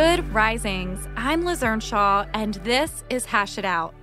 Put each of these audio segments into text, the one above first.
Good risings. I'm Liz Earnshaw, and this is Hash It Out.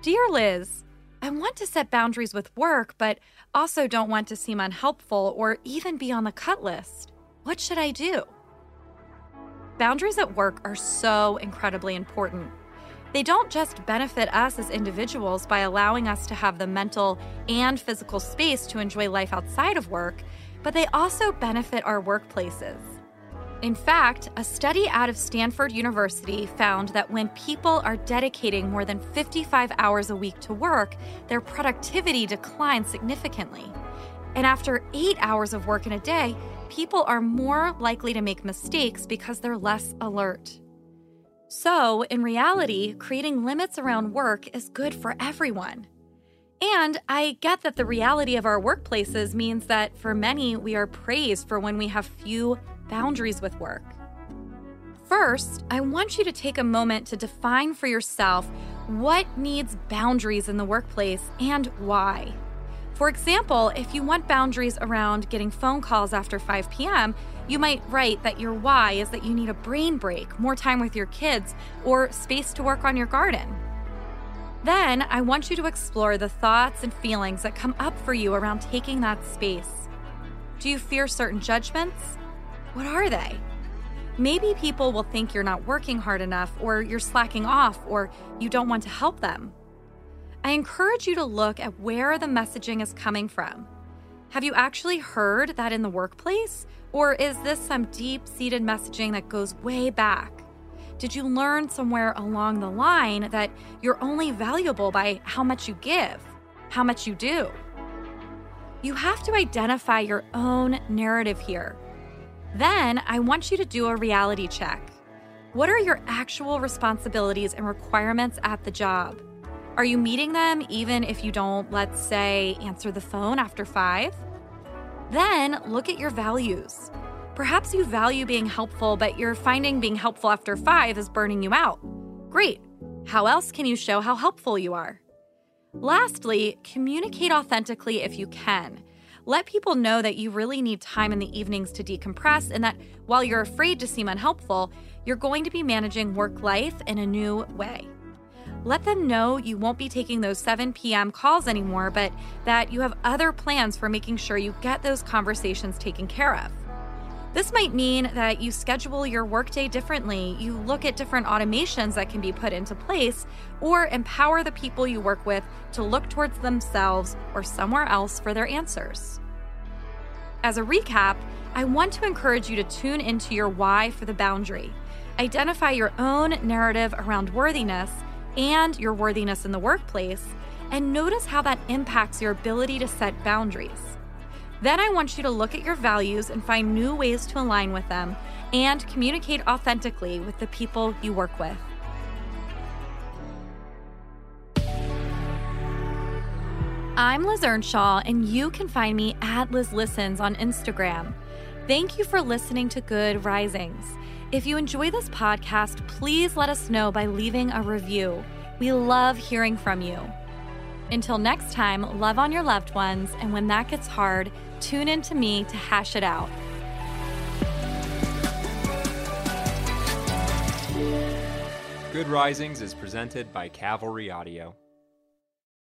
Dear Liz, I want to set boundaries with work, but also don't want to seem unhelpful or even be on the cut list. What should I do? Boundaries at work are so incredibly important. They don't just benefit us as individuals by allowing us to have the mental and physical space to enjoy life outside of work, but they also benefit our workplaces. In fact, a study out of Stanford University found that when people are dedicating more than 55 hours a week to work, their productivity declines significantly. And after eight hours of work in a day, people are more likely to make mistakes because they're less alert. So, in reality, creating limits around work is good for everyone. And I get that the reality of our workplaces means that for many, we are praised for when we have few boundaries with work. First, I want you to take a moment to define for yourself what needs boundaries in the workplace and why. For example, if you want boundaries around getting phone calls after 5 p.m., you might write that your why is that you need a brain break, more time with your kids, or space to work on your garden. Then, I want you to explore the thoughts and feelings that come up for you around taking that space. Do you fear certain judgments? What are they? Maybe people will think you're not working hard enough, or you're slacking off, or you don't want to help them. I encourage you to look at where the messaging is coming from. Have you actually heard that in the workplace? Or is this some deep seated messaging that goes way back? Did you learn somewhere along the line that you're only valuable by how much you give, how much you do? You have to identify your own narrative here then I want you to do a reality check. What are your actual responsibilities and requirements at the job? Are you meeting them even if you don't, let's say, answer the phone after five? Then look at your values. Perhaps you value being helpful, but you're finding being helpful after five is burning you out. Great. How else can you show how helpful you are? Lastly, communicate authentically if you can. Let people know that you really need time in the evenings to decompress and that while you're afraid to seem unhelpful, you're going to be managing work life in a new way. Let them know you won't be taking those 7 p.m. calls anymore, but that you have other plans for making sure you get those conversations taken care of. This might mean that you schedule your workday differently, you look at different automations that can be put into place, or empower the people you work with to look towards themselves or somewhere else for their answers. As a recap, I want to encourage you to tune into your why for the boundary. Identify your own narrative around worthiness and your worthiness in the workplace, and notice how that impacts your ability to set boundaries. Then I want you to look at your values and find new ways to align with them and communicate authentically with the people you work with. I'm Liz Earnshaw, and you can find me at Liz Listens on Instagram. Thank you for listening to Good Risings. If you enjoy this podcast, please let us know by leaving a review. We love hearing from you. Until next time, love on your loved ones, and when that gets hard, tune in to me to hash it out. Good Risings is presented by Cavalry Audio.